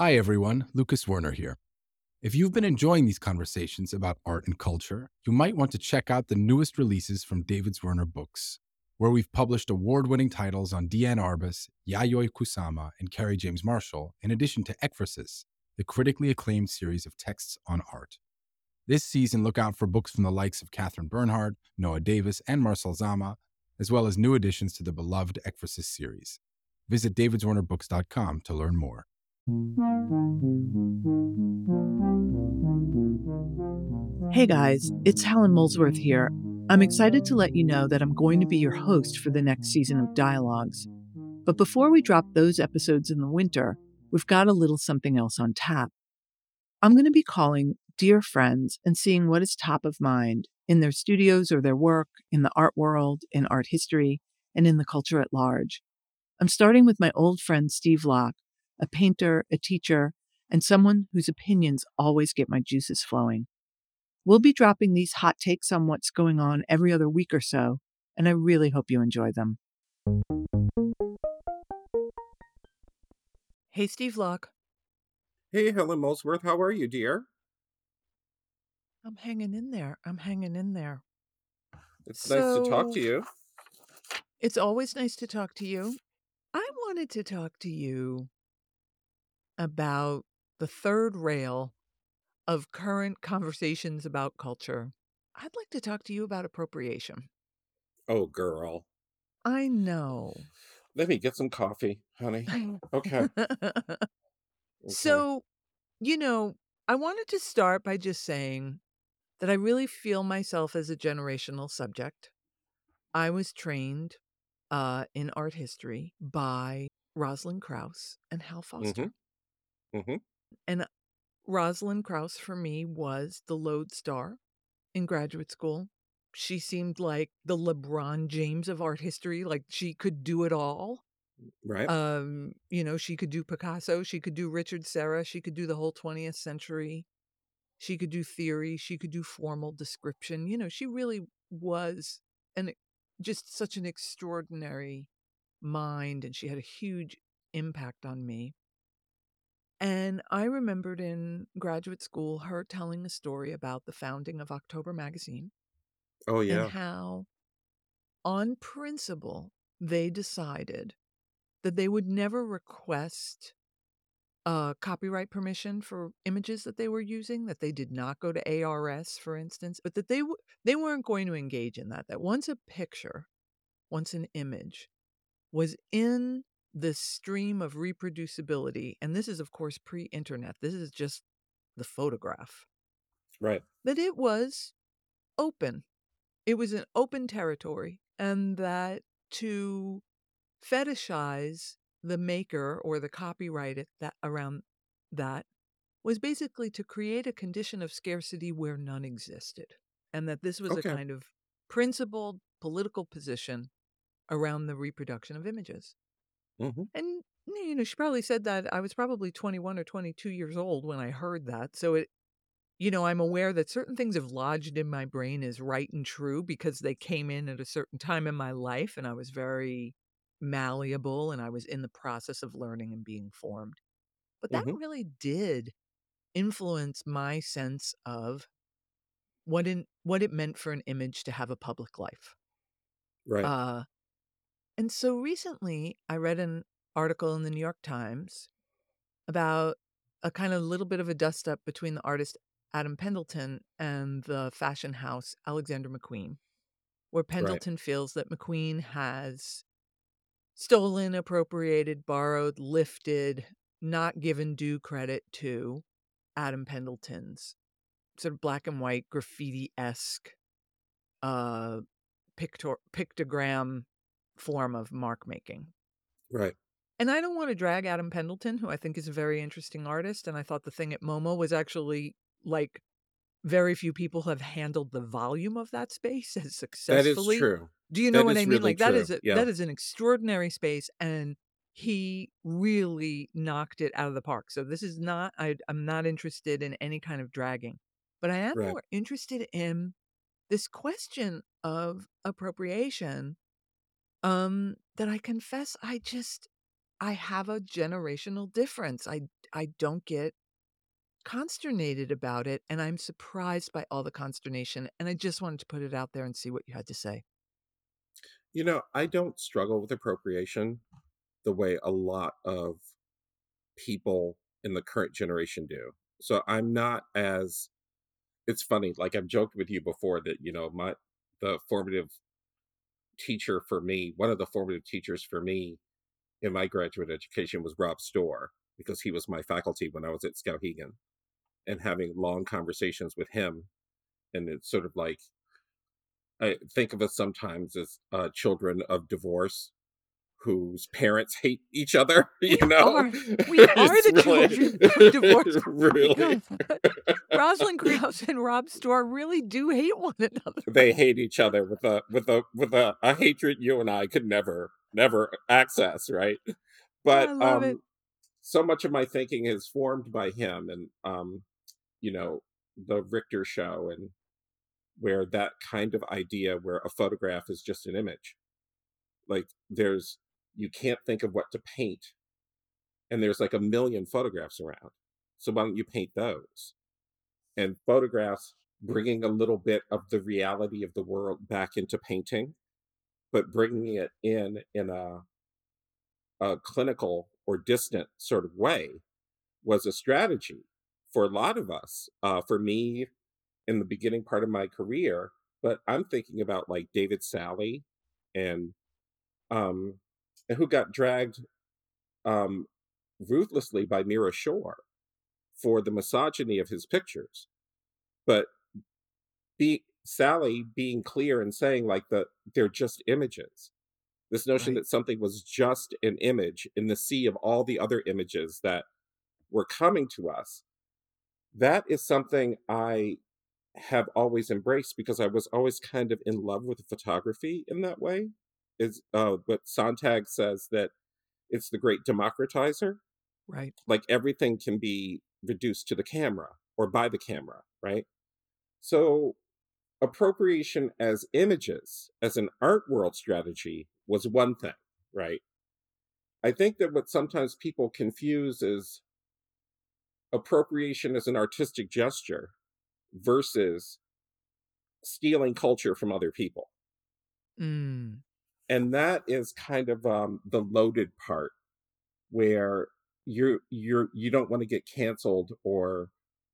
Hi, everyone. Lucas Zwirner here. If you've been enjoying these conversations about art and culture, you might want to check out the newest releases from David Zwirner Books, where we've published award winning titles on Diane Arbus, Yayoi Kusama, and Kerry James Marshall, in addition to Ekphrasis, the critically acclaimed series of texts on art. This season, look out for books from the likes of Katherine Bernhardt, Noah Davis, and Marcel Dzama, as well as new additions to the beloved Ekphrasis series. Visit davidzwirnerbooks.com to learn more. Hey guys, it's Helen Molesworth here. I'm excited to let you know that I'm going to be your host for the next season of Dialogues. But before we drop those episodes in the winter, we've got a little something else on tap. I'm going to be calling dear friends and seeing what is top of mind in their studios or their work, in the art world, in art history, and in the culture at large. I'm starting with my old friend Steve Locke, a painter, a teacher, and someone whose opinions always get my juices flowing. We'll be dropping these hot takes on what's going on every other week or so, and I really hope you enjoy them. Hey, Steve Locke. Hey, Helen Molesworth, how are you, dear? I'm hanging in there. I'm hanging in there. It's nice to talk to you. it's always nice to talk to you. I wanted to talk to you about the third rail of current conversations about culture. I'd like to talk to you about appropriation. Oh, girl. I know. Let me get some coffee, honey. Okay. Okay. so, you know, I wanted to start by just saying that I really feel myself as a generational subject. I was trained uh, in art history by Rosalind Krauss and Hal Foster. Mm-hmm. Mm-hmm. And Rosalind Krauss for me was the lodestar in graduate school. She seemed like the LeBron James of art history, like she could do it all. Right. Um, you know, she could do Picasso, she could do Richard Serra, she could do the whole 20th century. She could do theory, she could do formal description. You know, she really was an just such an extraordinary mind and she had a huge impact on me. And I remembered in graduate school her telling a story about the founding of October magazine oh, and yeah. how on principle they decided that they would never request uh, copyright permission for images that they were using that they did not go to ARS for instance but that they w- they weren't going to engage in that that once a picture once an image was in the stream of reproducibility and this is of course pre-internet this is just the photograph Right. that it was open. It was an open territory and that to fetishize the maker or the copyright at that around that was basically to create a condition of scarcity where none existed and that this was a kind of principled political position around the reproduction of images Mm-hmm. and you know she probably said that i was probably 21 or 22 years old when i heard that so it you know i'm aware that certain things have lodged in my brain as right and true because they came in at a certain time in my life and i was very malleable and i was in the process of learning and being formed but that Mm-hmm. really did influence my sense of what in what it meant for an image to have a public life Right. uh and so recently i read an article in the new york times about a kind of little bit of a dust up between the artist Adam Pendleton and the fashion house Alexander McQueen, where right. Pendleton feels that McQueen has stolen, appropriated, borrowed, lifted, not given due credit to Adam Pendleton's sort of black and white graffiti esque uh, pictor- pictogram form of mark making. Right. And I don't want to drag Adam Pendleton, who I think is a very interesting artist. And I thought the thing at MoMA was actually like very few people have handled the volume of that space as successfully. That is true. Do you know That what is I mean? really Like that is true. a, Yeah. that is an extraordinary space, and he really knocked it out of the park. So this is not. I, I'm not interested in any kind of dragging, but I am Right. more interested in this question of appropriation. Um, that I confess I just I have a generational difference. I I don't get consternated about it, and I'm surprised by all the consternation, and I just wanted to put it out there and see what you had to say. You know, I don't struggle with appropriation the way a lot of people in the current generation do. So I'm not as it's funny, like I've joked with you before that, you know, my the formative teacher for me, one of the formative teachers for me in my graduate education was Rob Storr, because he was my faculty when I was at Skowhegan. And having long conversations with him, and it's sort of like I think of us sometimes as uh, children of divorce whose parents hate each other. You We know, are. We are the really- children of divorce. really, Rosalind Krauss and Rob Storr really do hate one another. they hate each other with a with a with a, a hatred you and I could never never access, right? But I love um it. so much of my thinking is formed by him and um you know the Richter show and where that kind of idea where a photograph is just an image. Like there's you can't think of what to paint and there's like a million photographs around. So why don't you paint those? And photographs bringing a little bit of the reality of the world back into painting, but bringing it in in a a clinical or distant sort of way was a strategy for a lot of us. Uh, for me, in the beginning part of my career, but I'm thinking about like David Salle and um, and who got dragged um, ruthlessly by Mira Schor for the misogyny of his pictures. But be Salle being clear and saying like that they're just images. This notion Right. that something was just an image in the sea of all the other images that were coming to us. That is something I have always embraced because I was always kind of in love with photography in that way. Is uh, what Sontag says that it's the great democratizer Right. like everything can be reduced to the camera or by the camera, right? So appropriation as images, as an art world strategy, was one thing, right? I think that what sometimes people confuse is appropriation as an artistic gesture versus stealing culture from other people. Mm. And that is kind of um, the loaded part where you're you're you don't want to get canceled or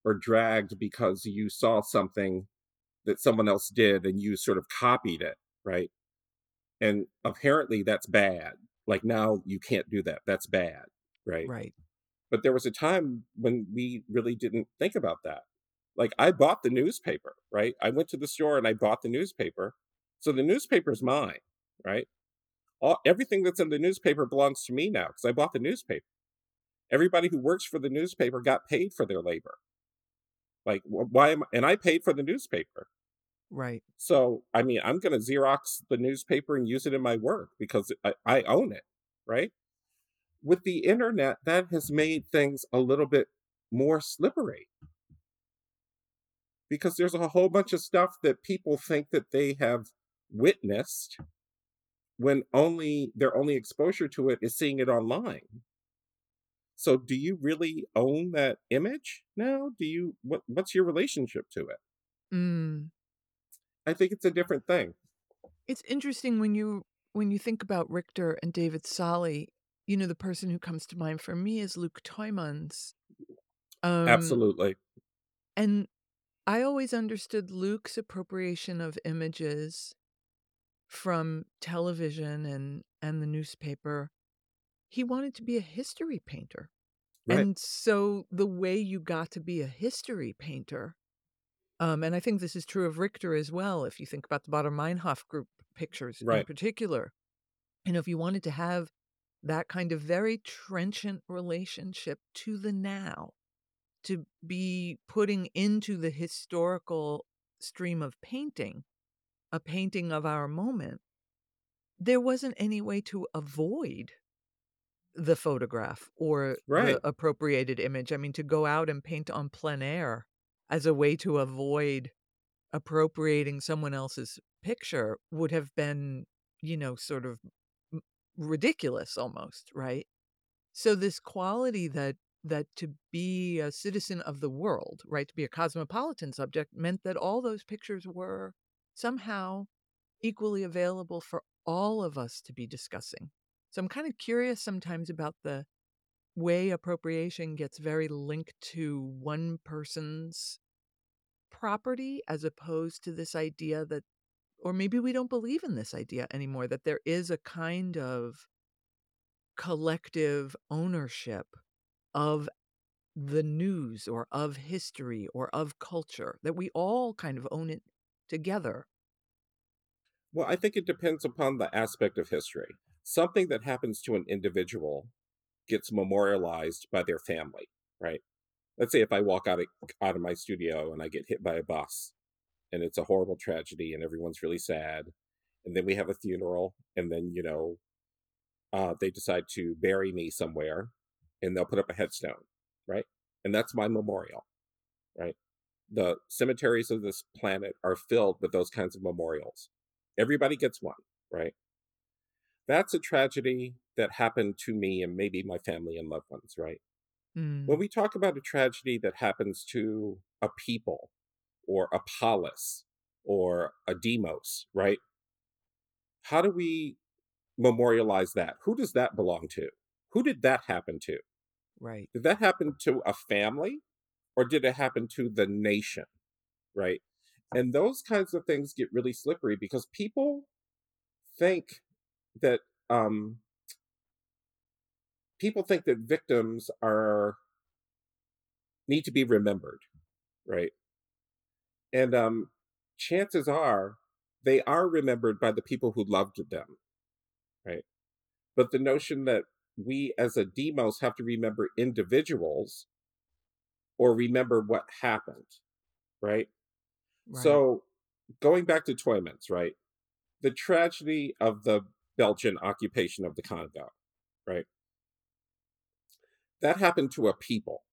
or dragged because you saw something that someone else did and you sort of copied it right? And apparently that's bad. Like now you can't do that. That's bad right? Right. but there was a time when we really didn't think about that. Like i bought the newspaper right? I went to the store and i bought the newspaper. So the newspaper's mine right? All everything that's in the newspaper belongs to me now because i bought the newspaper. Everybody who works for the newspaper got paid for their labor. Like why am I and i paid for the newspaper. Right. so i mean i'm going to xerox the newspaper and use it in my work because I, I own it right? With the internet that has made things a little bit more slippery. Because there's a whole bunch of stuff that people think that they have witnessed when only their only exposure to it is seeing it online so do you really own that image now do you what what's your relationship to it Mm. i think it's a different thing It's interesting when you when you think about Richter and David Salle. You know, the person who comes to mind for me is Luc Tuymans. Um, absolutely And I always understood Luc's appropriation of images from television and and the newspaper. He wanted to be a history painter. Right. And so the way you got to be a history painter, um, and I think this is true of Richter as well, if you think about the Baader Meinhof group pictures in particular. You know, if you wanted to have that kind of very trenchant relationship to the now, to be putting into the historical stream of painting, a painting of our moment, there wasn't any way to avoid the photograph or Right. the appropriated image. I mean, to go out and paint on plein air as a way to avoid appropriating someone else's picture would have been, you know, sort of ridiculous almost, right? So this quality that that to be a citizen of the world, right, to be a cosmopolitan subject meant that all those pictures were somehow equally available for all of us to be discussing. So I'm kind of curious sometimes about the way appropriation gets very linked to one person's property as opposed to this idea that or maybe we don't believe in this idea anymore that there is a kind of collective ownership of the news or of history or of culture that we all kind of own it together Well, I think it depends upon the aspect of history. Something that happens to an individual gets memorialized by their family, right? Let's say if I walk out of, out of my studio and I get hit by a bus and it's a horrible tragedy and everyone's really sad and then we have a funeral and then you know uh, they decide to bury me somewhere and they'll put up a headstone right and that's my memorial right the cemeteries of this planet are filled with those kinds of memorials everybody gets one right that's a tragedy that happened to me and maybe my family and loved ones right Mm, when we talk about a tragedy that happens to a people or a polis or a demos, right? How do we memorialize that? Who does that belong to? Who did that happen to? right Did that happen to a family or did it happen to the nation, right? And those kinds of things get really slippery because people think that um people think that victims are need to be remembered, right? And um, chances are they are remembered by the people who loved them, right? But the notion that we as a demos have to remember individuals or remember what happened, right? right So going back to Tuymans, right? The tragedy of the Belgian occupation of the Congo, right? That happened to a people.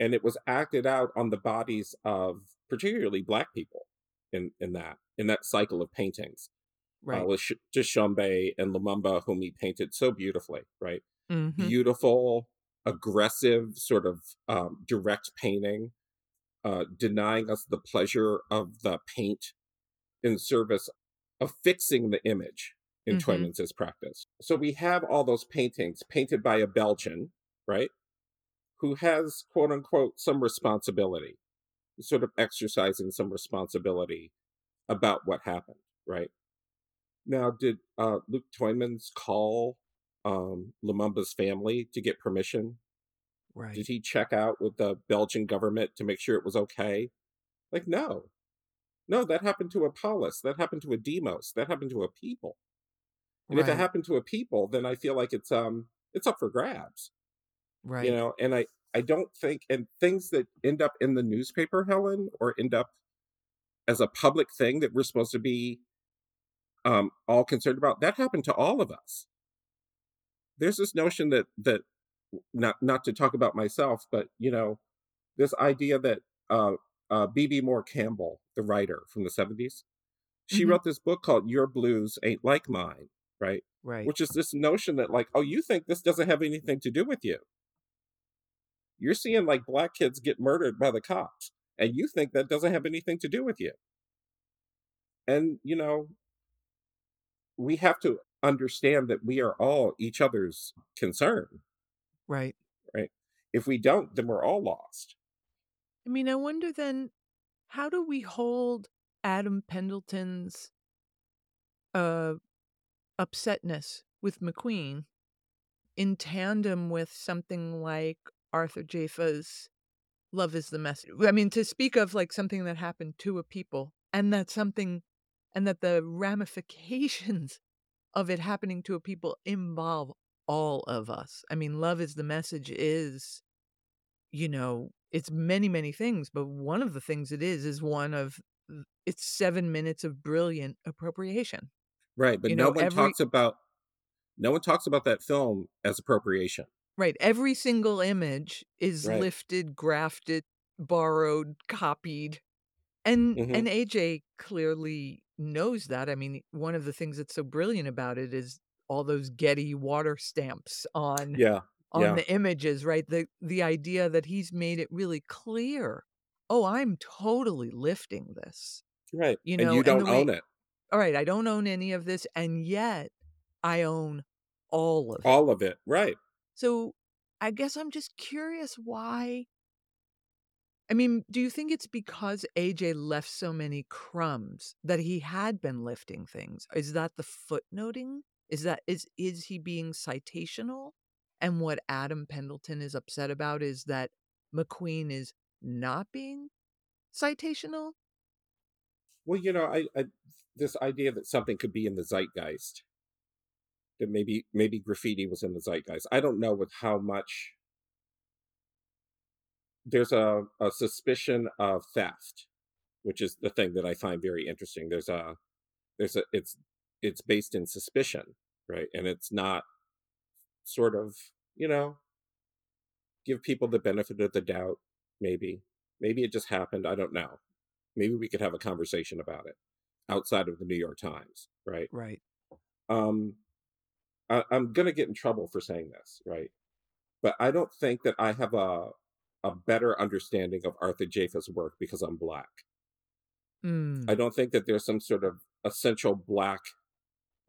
And it was acted out on the bodies of particularly black people in, in that in that cycle of paintings. Uh, right with Sh- Tshombe and Lumumba, whom he painted so beautifully, right? hmm Beautiful, aggressive, sort of um, direct painting, uh, denying us the pleasure of the paint in service of fixing the image in. Tuymans' practice. So we have all those paintings painted by a Belgian, right? Who has quote unquote some responsibility, sort of exercising some responsibility about what happened, right? Now, did uh, Luc Tuymans call um, Lumumba's family to get permission? right Did he check out with the Belgian government to make sure it was okay? Like, no. No, that happened to a polis. That happened to a demos. That happened to a people. And if it happened to a people, then I feel like it's um it's up for grabs. right You know, and I I don't think and things that end up in the newspaper, Helen, or end up as a public thing that we're supposed to be um all concerned about, that happened to all of us. There's this notion that that not not to talk about myself, but you know, this idea that uh uh Bebe Moore Campbell, the writer from the 70s, she Mhm. wrote this book called Your Blues Ain't Like Mine, right? right Which is this notion that like, oh, you think this doesn't have anything to do with you. You're seeing like black kids get murdered by the cops, and you think that doesn't have anything to do with you. And you know, we have to understand that we are all each other's concern, right right? If we don't, then we're all lost. I mean, I wonder then, how do we hold Adam Pendleton's uh, upsetness with McQueen in tandem with something like Arthur Jafa's Love is the Message? I mean, to speak of like something that happened to a people and that something, and that the ramifications of it happening to a people involve all of us. I mean, Love is the Message is you know, it's many, many things, but one of the things it is is one of it's seven minutes of brilliant appropriation. Right, but You no know, one every talks about no one talks about that film as appropriation. right, every single image is Right. lifted, grafted, borrowed, copied. And Mhm. and AJ clearly knows that. I mean, one of the things that's so brilliant about it is all those Getty water stamps on Yeah. on Yeah. the images, right? The the idea that he's made it really clear, "Oh, I'm totally lifting this." Right. You know, you and the don't way own it. All right, I don't own any of this, and yet I own all of it. All of it. Right. So, I guess I'm just curious why I mean, do you think it's because AJ left so many crumbs that he had been lifting things? Is that the footnoting? Is that is is he being citational? And what Adam Pendleton is upset about is that McQueen is not being citational? Well, you know, I, I this idea that something could be in the zeitgeist, that maybe maybe graffiti was in the zeitgeist. I don't know with how much there's a, a suspicion of theft, which is the thing that I find very interesting. There's a there's a it's it's based in suspicion, right? And it's not sort of, you know, give people the benefit of the doubt, maybe. Maybe it just happened. I don't know. Maybe we could have a conversation about it outside of the New York Times, right? Right. Um, I, I'm gonna get in trouble for saying this, right? But I don't think that I have a a better understanding of Arthur Jafa's work because I'm black. Mm. I don't think that there's some sort of essential black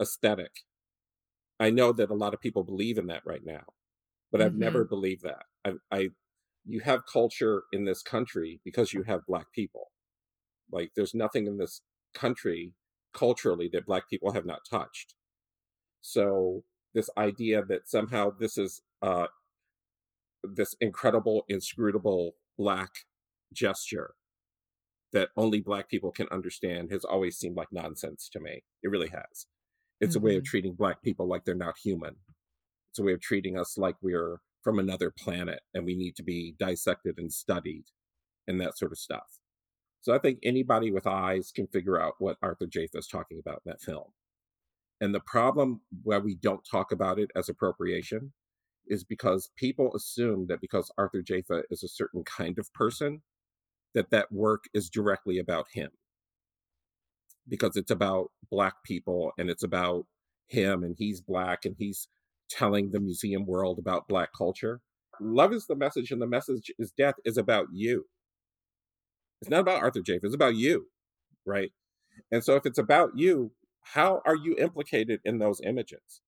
aesthetic. I know that a lot of people believe in that right now, but I've never believed that. I, I, you have culture in this country because you have black people. Like there's nothing in this country culturally that black people have not touched. So this idea that somehow this is uh, this incredible, inscrutable black gesture that only black people can understand has always seemed like nonsense to me. It really has. It's a way of Mhm. treating black people like they're not human. It's a way of treating us like we're from another planet and we need to be dissected and studied and that sort of stuff. So I think anybody with eyes can figure out what Arthur Jafa is talking about in that film. And the problem where we don't talk about it as appropriation is because people assume that because Arthur Jafa is a certain kind of person, that that work is directly about him. Because it's about black people and it's about him and he's black and he's telling the museum world about black culture. Love is the message and the message is death is about you. It's not about Arthur Jafa, it's about you, right? And so if it's about you, how are you implicated in those images?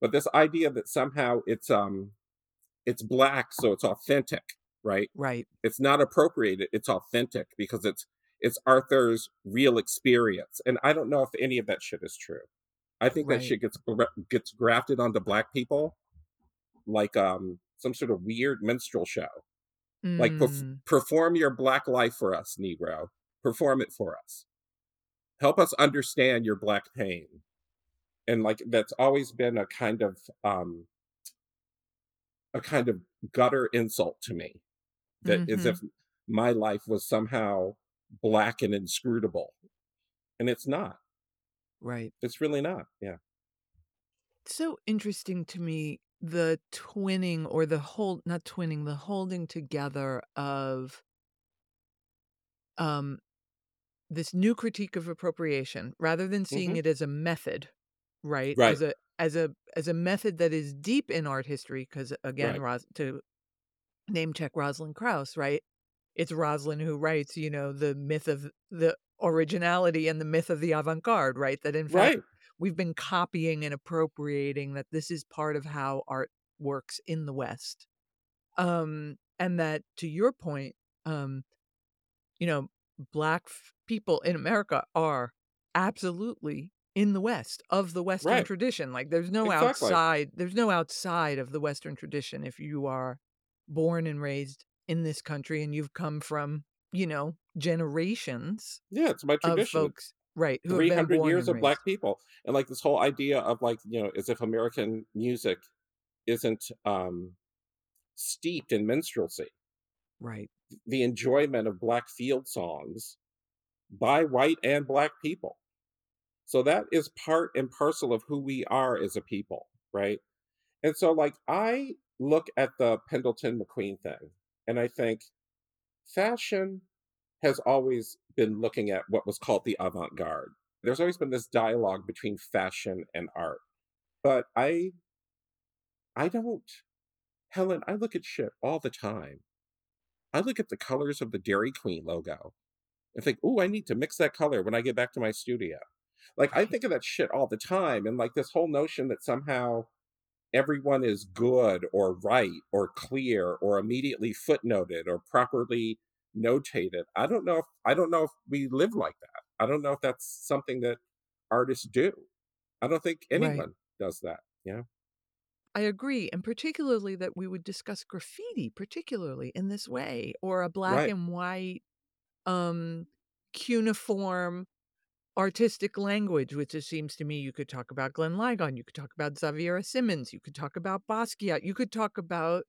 But this idea that somehow it's um it's black so it's authentic, right? Right. It's not appropriated, it's authentic because it's it's Arthur's real experience. And I don't know if any of that shit is true. I think that shit gets gets grafted onto black people like um some sort of weird minstrel show. Like perf- Mm. perform your black life for us, Negro. Perform it for us. Help us understand your black pain. And like that's always been a kind of um a kind of gutter insult to me. That as Mhm. if my life was somehow black and inscrutable. And it's not. Right. It's really not. Yeah. so interesting to me the twinning or the hold not twinning the holding together of um this new critique of appropriation rather than seeing Mhm. it as a method right Right. as a as a as a method that is deep in art history because again Right. Ros- to name check Rosalind Krauss right it's Rosalind who writes you know the myth of the originality and the myth of the avant-garde right that in fact Right. we've been copying and appropriating that this is part of how art works in the west um and that to your point um you know black f- people in america are absolutely in the west of the western Right. tradition like there's no Exactly. outside there's no outside of the western tradition if you are born and raised in this country and you've come from you know generations Yeah, it's my of tradition. folks right been 300 years of black people and like this whole idea of like you know as if american music isn't um steeped in minstrelsy right the enjoyment of black field songs by white and black people so that is part and parcel of who we are as a people right and so like i look at the pendleton mcqueen thing and i think fashion has always been looking at what was called the avant-garde there's always been this dialogue between fashion and art but I I don't Helen, I look at shit all the time. I look at the colors of the Dairy Queen logo and think, "Ooh, I need to mix that color when I get back to my studio." Like I think of that shit all the time and like this whole notion that somehow everyone is good or right or clear or immediately footnoted or properly notated. I don't know if I don't know if we live like that. I don't know if that's something that artists do. I don't think anyone Right. does that. Yeah. I agree, and particularly that we would discuss graffiti, particularly in this way, or a black Right. and white, um, cuneiform artistic language, which it seems to me you could talk about Glenn Ligon, you could talk about Xaviera Simmons, you could talk about Basquiat, you could talk about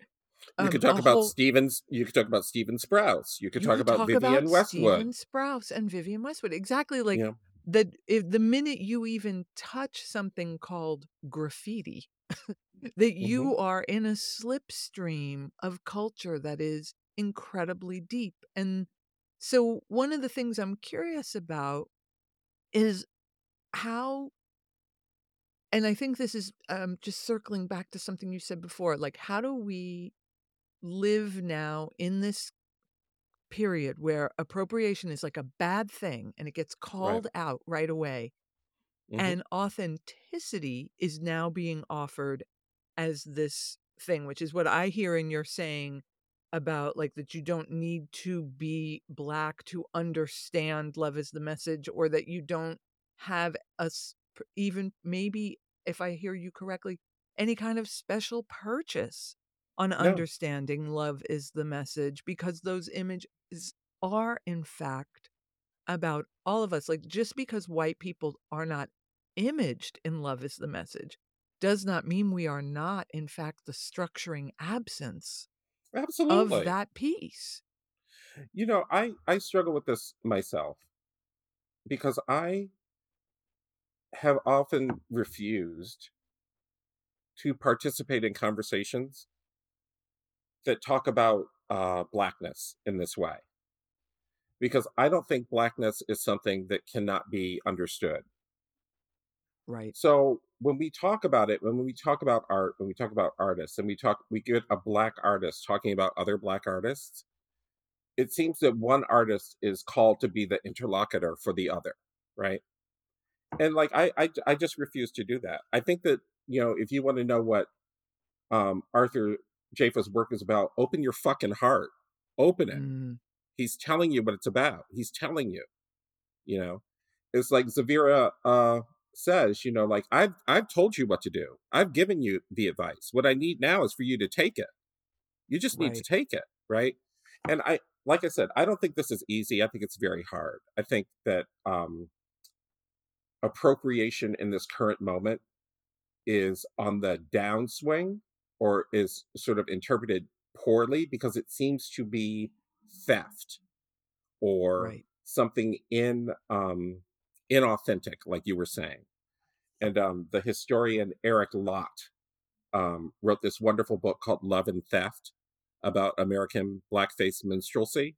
You um, could talk about whole Stevens. You could talk about Stephen Sprouse. You could you talk could about talk Vivian about Westwood. Stephen Sprouse and Vivienne Westwood. Exactly like Yeah. the if the minute you even touch something called graffiti, that hmm you are in a slipstream of culture that is incredibly deep. And so one of the things I'm curious about is how and I think this is um just circling back to something you said before, like how do we live now in this period where appropriation is like a bad thing and it gets Right. called out right away hmm and authenticity is now being offered as this thing which is what i hear in your saying about like that you don't need to be black to understand love is the message or that you don't have a s- p- even maybe if i hear you correctly any kind of special purchase on No. understanding love is the message because those images are in fact about all of us like just because white people are not imaged in love is the message does not mean we are not in fact the structuring absence of Absolutely. Love that piece You know, I I struggle with this myself because I have often refused to participate in conversations that talk about uh, blackness in this way because I don't think blackness is something that cannot be understood. right So when we talk about it, when we talk about art, when we talk about artists, and we talk, we get a black artist talking about other black artists. It seems that one artist is called to be the interlocutor for the other, right? And like I, I, I just refuse to do that. I think that you know, if you want to know what um, Arthur Jafa's work is about, open your fucking heart, open it. Mm, He's telling you what it's about. He's telling you, you know, it's like Xaviera uh, says, you know, like I've I've told you what to do. I've given you the advice. What I need now is for you to take it. You just need to take it, right? And I, like I said, I don't think this is easy. I think it's very hard. I think that um, appropriation in this current moment is on the downswing or is sort of interpreted poorly because it seems to be theft or right something in um inauthentic like you were saying. And um the historian eric lott um wrote this wonderful book called love and theft about american blackface minstrelsy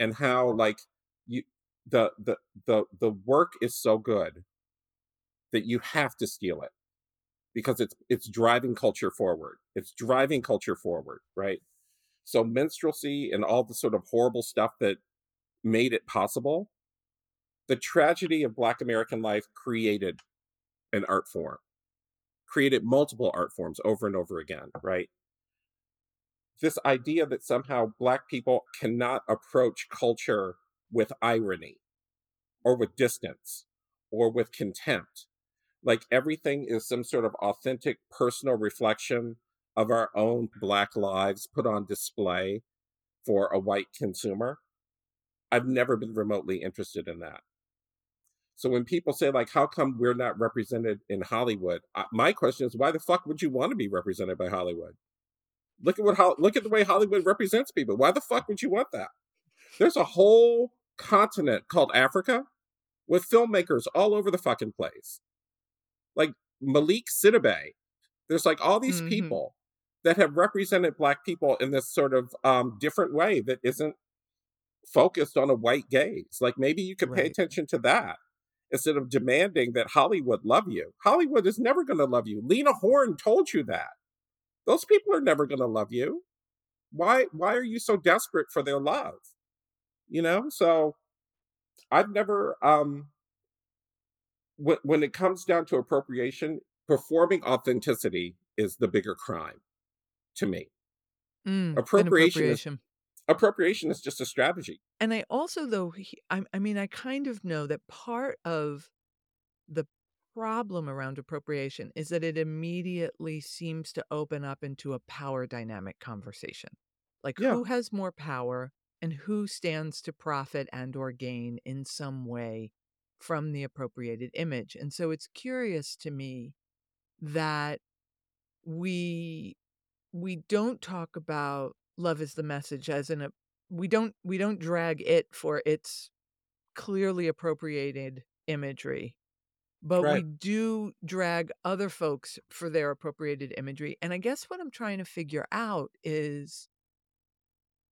and how like you the the the the work is so good that you have to steal it because it's it's driving culture forward. It's driving culture forward right? So minstrelsy and all the sort of horrible stuff that made it possible the tragedy of black american life created an art form created multiple art forms over and over again right? This idea that somehow black people cannot approach culture with irony or with distance or with contempt like everything is some sort of authentic personal reflection of our own black lives put on display for a white consumer i've never been remotely interested in that so when people say like how come we're not represented in hollywood? Uh, my question is why the fuck would you want to be represented by hollywood? Look at what look at the way hollywood represents people. Why the fuck would you want that? There's a whole continent called africa with filmmakers all over the fucking place. Like Malick Sidibé. There's like all these hmm people that have represented black people in this sort of um, different way that isn't focused on a white gaze. Like maybe you could pay attention to that instead of demanding that Hollywood love you. Hollywood is never going to love you. Lena Horne told you that. Those people are never going to love you. Why why are you so desperate for their love? You know? So I've never um when when it comes down to appropriation, performing authenticity is the bigger crime to me. Mm, Appropriation appropriation. Appropriation is just a strategy. And I also, though, he, I, I mean, I kind of know that part of the problem around appropriation is that it immediately seems to open up into a power dynamic conversation. Like Yeah. who has more power and who stands to profit and or gain in some way from the appropriated image. And so it's curious to me that we we don't talk about love is the message as in a we don't we don't drag it for its clearly appropriated imagery but we do drag other folks for their appropriated imagery and i guess what i'm trying to figure out is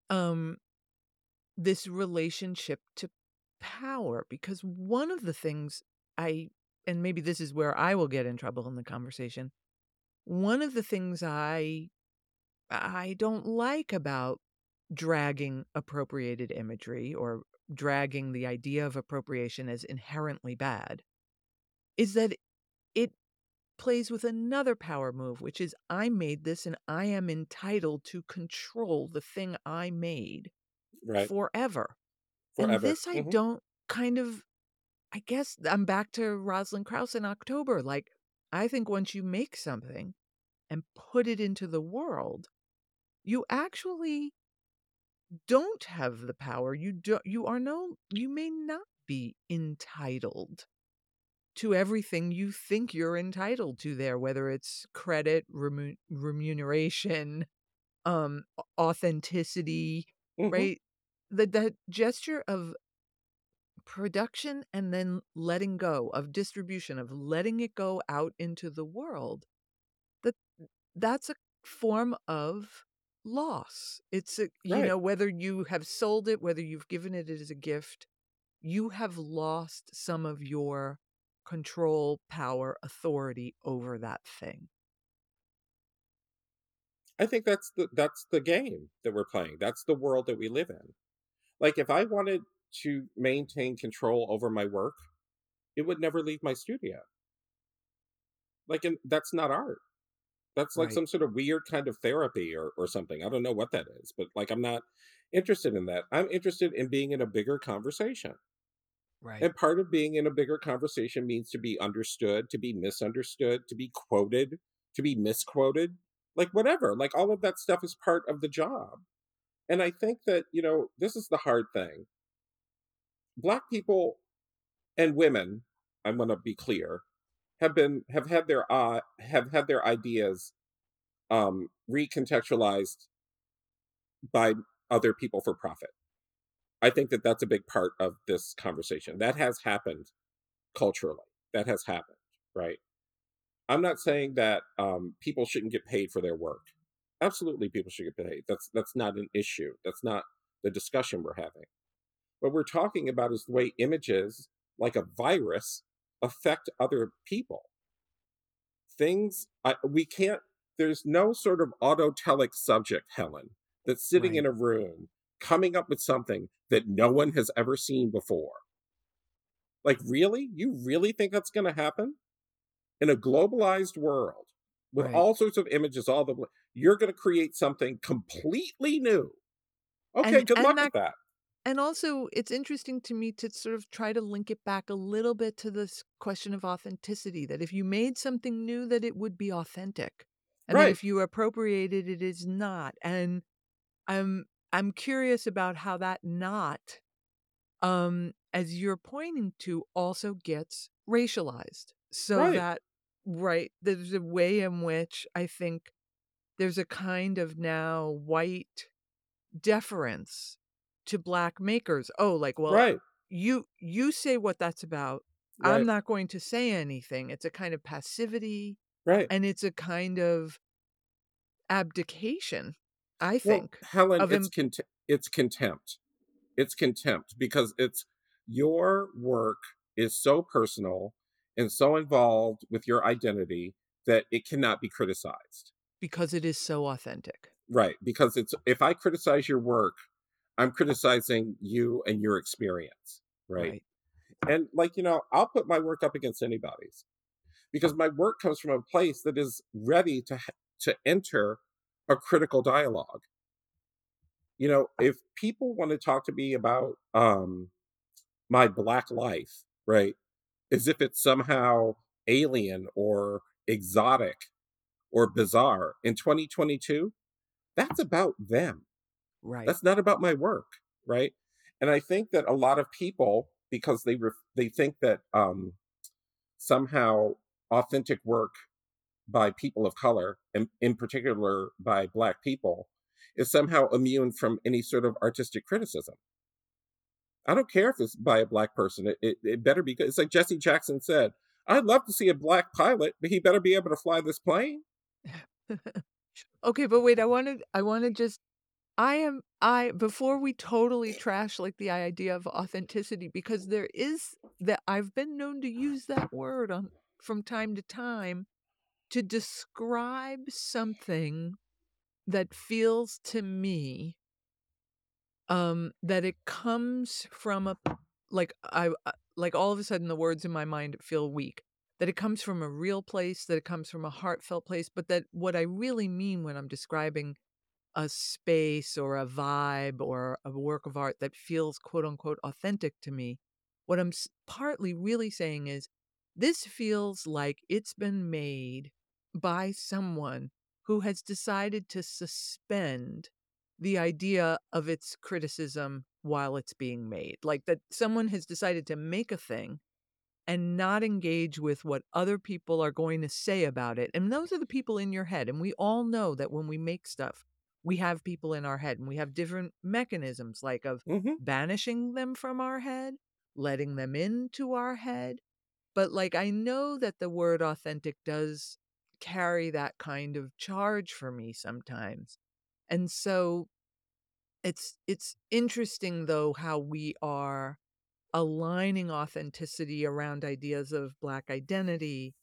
um this relationship to power because one of the things i and maybe this is where i will get in trouble in the conversation one of the things i i don't like about dragging appropriated imagery or dragging the idea of appropriation as inherently bad is that it plays with another power move, which is I made this and I am entitled to control the thing I made Right. forever. And Forever. this I Mhm. don't kind of, I guess I'm back to Rosalind Krauss in October. Like, I think once you make something and put it into the world, you actually don't have the power. You do you are no you may not be entitled to everything you think you're entitled to there, whether it's credit, remu- remuneration, um, au- authenticity, Mhm. right? The that gesture of production and then letting go of distribution of letting it go out into the world that that's a form of loss it's a, you Right. know whether you have sold it whether you've given it as a gift you have lost some of your control power authority over that thing I think that's the that's the game that we're playing. That's the world that we live in. Like if I wanted to maintain control over my work, it would never leave my studio. Like and that's not art. That's like right some sort of weird kind of therapy or or something. I don't know what that is, but like I'm not interested in that. I'm interested in being in a bigger conversation. right And part of being in a bigger conversation means to be understood, to be misunderstood, to be quoted, to be misquoted, like whatever. Like all of that stuff is part of the job. And I think that, you know, this is the hard thing. Black people and women, I'm going to be clear, have been have had their uh have had their ideas um recontextualized by other people for profit. I think that that's a big part of this conversation. That has happened culturally. That has happened, right? I'm not saying that um, people shouldn't get paid for their work. Absolutely, people should get paid. That's that's not an issue. That's not the discussion we're having. What we're talking about is the way images, like a virus, affect other people. Things I, we can't. There's no sort of autotelic subject, Helen, that's sitting right in a room coming up with something that no one has ever seen before. Like, really? You really think that's going to happen? In a globalized world with right all sorts of images, all the you're going to create something completely new. Okay, and good and luck that with that. And also, it's interesting to me to sort of try to link it back a little bit to this question of authenticity that if you made something new, that it would be authentic. And Right, if you appropriated it is not. And I'm I'm curious about how that not, um, as you're pointing to, also gets racialized. So right, that right, there's a way in which I think there's a kind of now white deference to black makers. Oh, like, well, right, you you say what that's about. I'm not going to say anything. It's a kind of passivity right. and it's a kind of abdication, I Well, think, Helen, of it's him. cont- it's contempt. It's contempt because it's your work is so personal and so involved with your identity that it cannot be criticized because it is so authentic. Right, because it's if I criticize your work, I'm criticizing you and your experience, right? right? And like, you know, I'll put my work up against anybody's because my work comes from a place that is ready to to enter a critical dialogue. You know, if people want to talk to me about um my black life, right? As if it's somehow alien or exotic or bizarre in 2022, that's about them. Right. That's not about my work, right? And I think that a lot of people, because they ref- they think that um, somehow authentic work by people of color, and in particular by Black people, is somehow immune from any sort of artistic criticism. I don't care if it's by a black person. It, it, it better be good. It's like Jesse Jackson said, I'd love to see a black pilot, but he better be able to fly this plane. Okay, but wait, I wanted I wanna just I am I before we totally trash like the idea of authenticity because there is that I've been known to use that word on from time to time to describe something that feels to me um that it comes from a like I uh, like all of a sudden the words in my mind feel weak that it comes from a real place, that it comes from a heartfelt place, but that what I really mean when I'm describing a space or a vibe or a work of art that feels quote unquote authentic to me, what I'm partly really saying is this feels like it's been made by someone who has decided to suspend the idea of its criticism while it's being made. Like that someone has decided to make a thing and not engage with what other people are going to say about it. And those are the people in your head. And we all know that when we make stuff, we have people in our head and we have different mechanisms like of mm-hmm. banishing them from our head, letting them into our head. But like I know that the word authentic does carry that kind of charge for me sometimes. And so it's it's interesting though how we are aligning authenticity around ideas of Black identity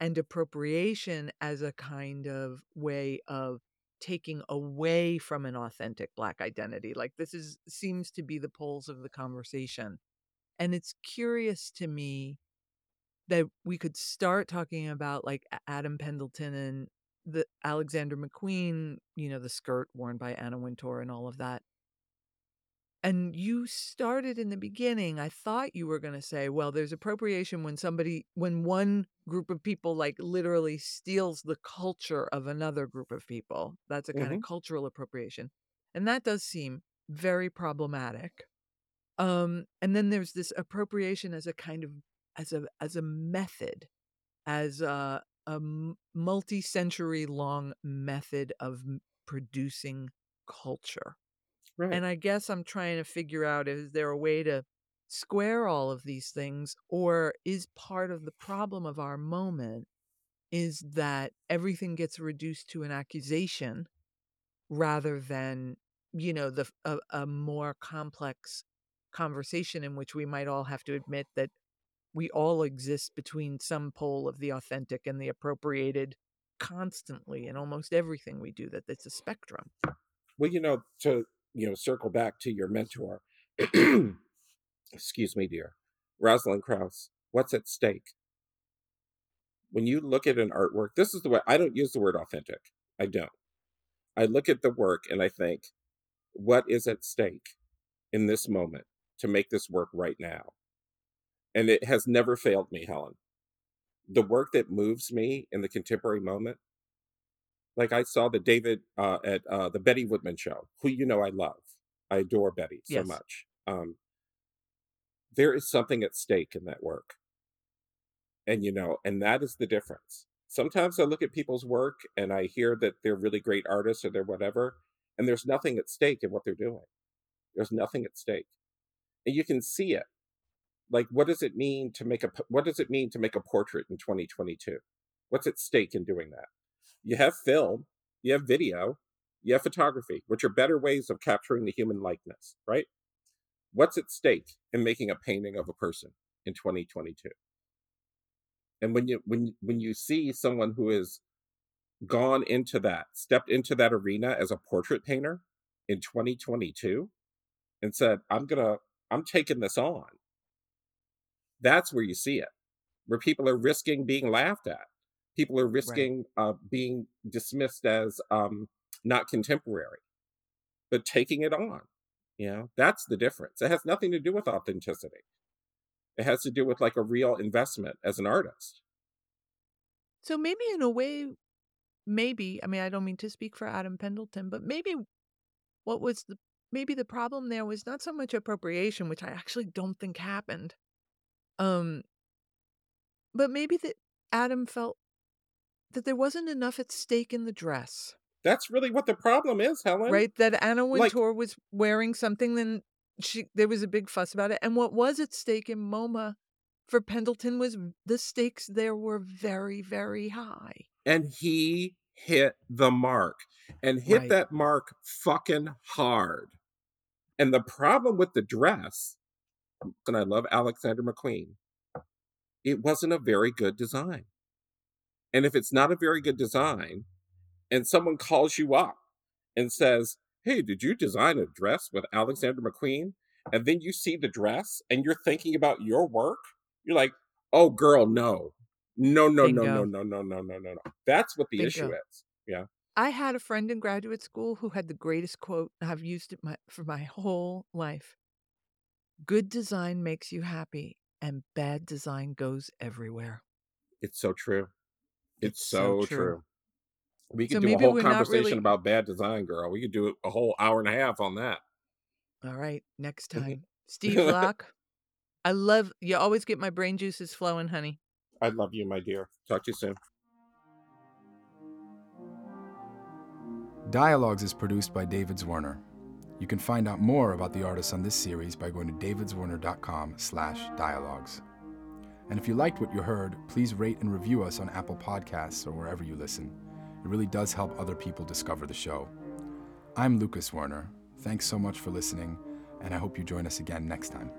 and appropriation as a kind of way of taking away from an authentic Black identity. Like this is seems to be the poles of the conversation. And it's curious to me that we could start talking about like Adam Pendleton and the Alexander McQueen, you know, the skirt worn by Anna Wintour and all of that. And you started in the beginning. I thought you were going to say, well, there's appropriation when somebody, when one group of people like literally steals the culture of another group of people. That's a kind mm-hmm. of cultural appropriation. And that does seem very problematic. Um, and then there's this appropriation as a kind of, as a, as a method, as a, a multi-century long method of producing culture. Right. And I guess I'm trying to figure out is there a way to square all of these things or is part of the problem of our moment is that everything gets reduced to an accusation rather than you know the a, a more complex conversation in which we might all have to admit that we all exist between some pole of the authentic and the appropriated constantly in almost everything we do that it's a spectrum well you know to you know, circle back to your mentor. Excuse me, dear. Rosalind Krauss, what's at stake? When you look at an artwork, this is the way I don't use the word authentic. I don't. I look at the work and I think, what is at stake in this moment to make this work right now? And it has never failed me, Helen. The work that moves me in the contemporary moment like I saw the David uh, at uh, the Betty Woodman show, who you know I love. I adore Betty so yes. much. Um, there is something at stake in that work, and you know, and that is the difference. Sometimes I look at people's work and I hear that they're really great artists or they're whatever, and there's nothing at stake in what they're doing. There's nothing at stake, and you can see it. Like, what does it mean to make a what does it mean to make a portrait in 2022? What's at stake in doing that? You have film, you have video, you have photography, which are better ways of capturing the human likeness, right? What's at stake in making a painting of a person? in 2022. And when you when when you see someone who has gone into that, stepped into that arena as a portrait painter in 2022 and said, "I'm going to I'm taking this on." That's where you see it. Where people are risking being laughed at. People are risking right. uh, being dismissed as um, not contemporary, but taking it on. You know, that's the difference. It has nothing to do with authenticity. It has to do with like a real investment as an artist. So maybe in a way, maybe, I mean, I don't mean to speak for Adam Pendleton, but maybe what was the maybe the problem there was not so much appropriation, which I actually don't think happened. Um but maybe that Adam felt that there wasn't enough at stake in the dress. That's really what the problem is, Helen. Right? That Anna Wintour like, was wearing something, then she there was a big fuss about it. And what was at stake in MoMA for Pendleton was the stakes there were very, very high. And he hit the mark and hit right. that mark fucking hard. And the problem with the dress, and I love Alexander McQueen, it wasn't a very good design. And if it's not a very good design and someone calls you up and says, Hey, did you design a dress with Alexander McQueen? And then you see the dress and you're thinking about your work, you're like, Oh, girl, no. No, no, Bingo. no, no, no, no, no, no, no, no. That's what the Bingo. issue is. Yeah. I had a friend in graduate school who had the greatest quote. I've used it my, for my whole life. Good design makes you happy, and bad design goes everywhere. It's so true. It's, it's so, so true. true. We could so do a whole conversation really... about bad design, girl. We could do a whole hour and a half on that. All right, next time. Steve Locke, I love you. Always get my brain juices flowing, honey. I love you, my dear. Talk to you soon. Dialogues is produced by David Zwirner. You can find out more about the artists on this series by going to davidzwirner.com slash dialogues. And if you liked what you heard, please rate and review us on Apple Podcasts or wherever you listen. It really does help other people discover the show. I'm Lucas Zwirner. Thanks so much for listening, and I hope you join us again next time.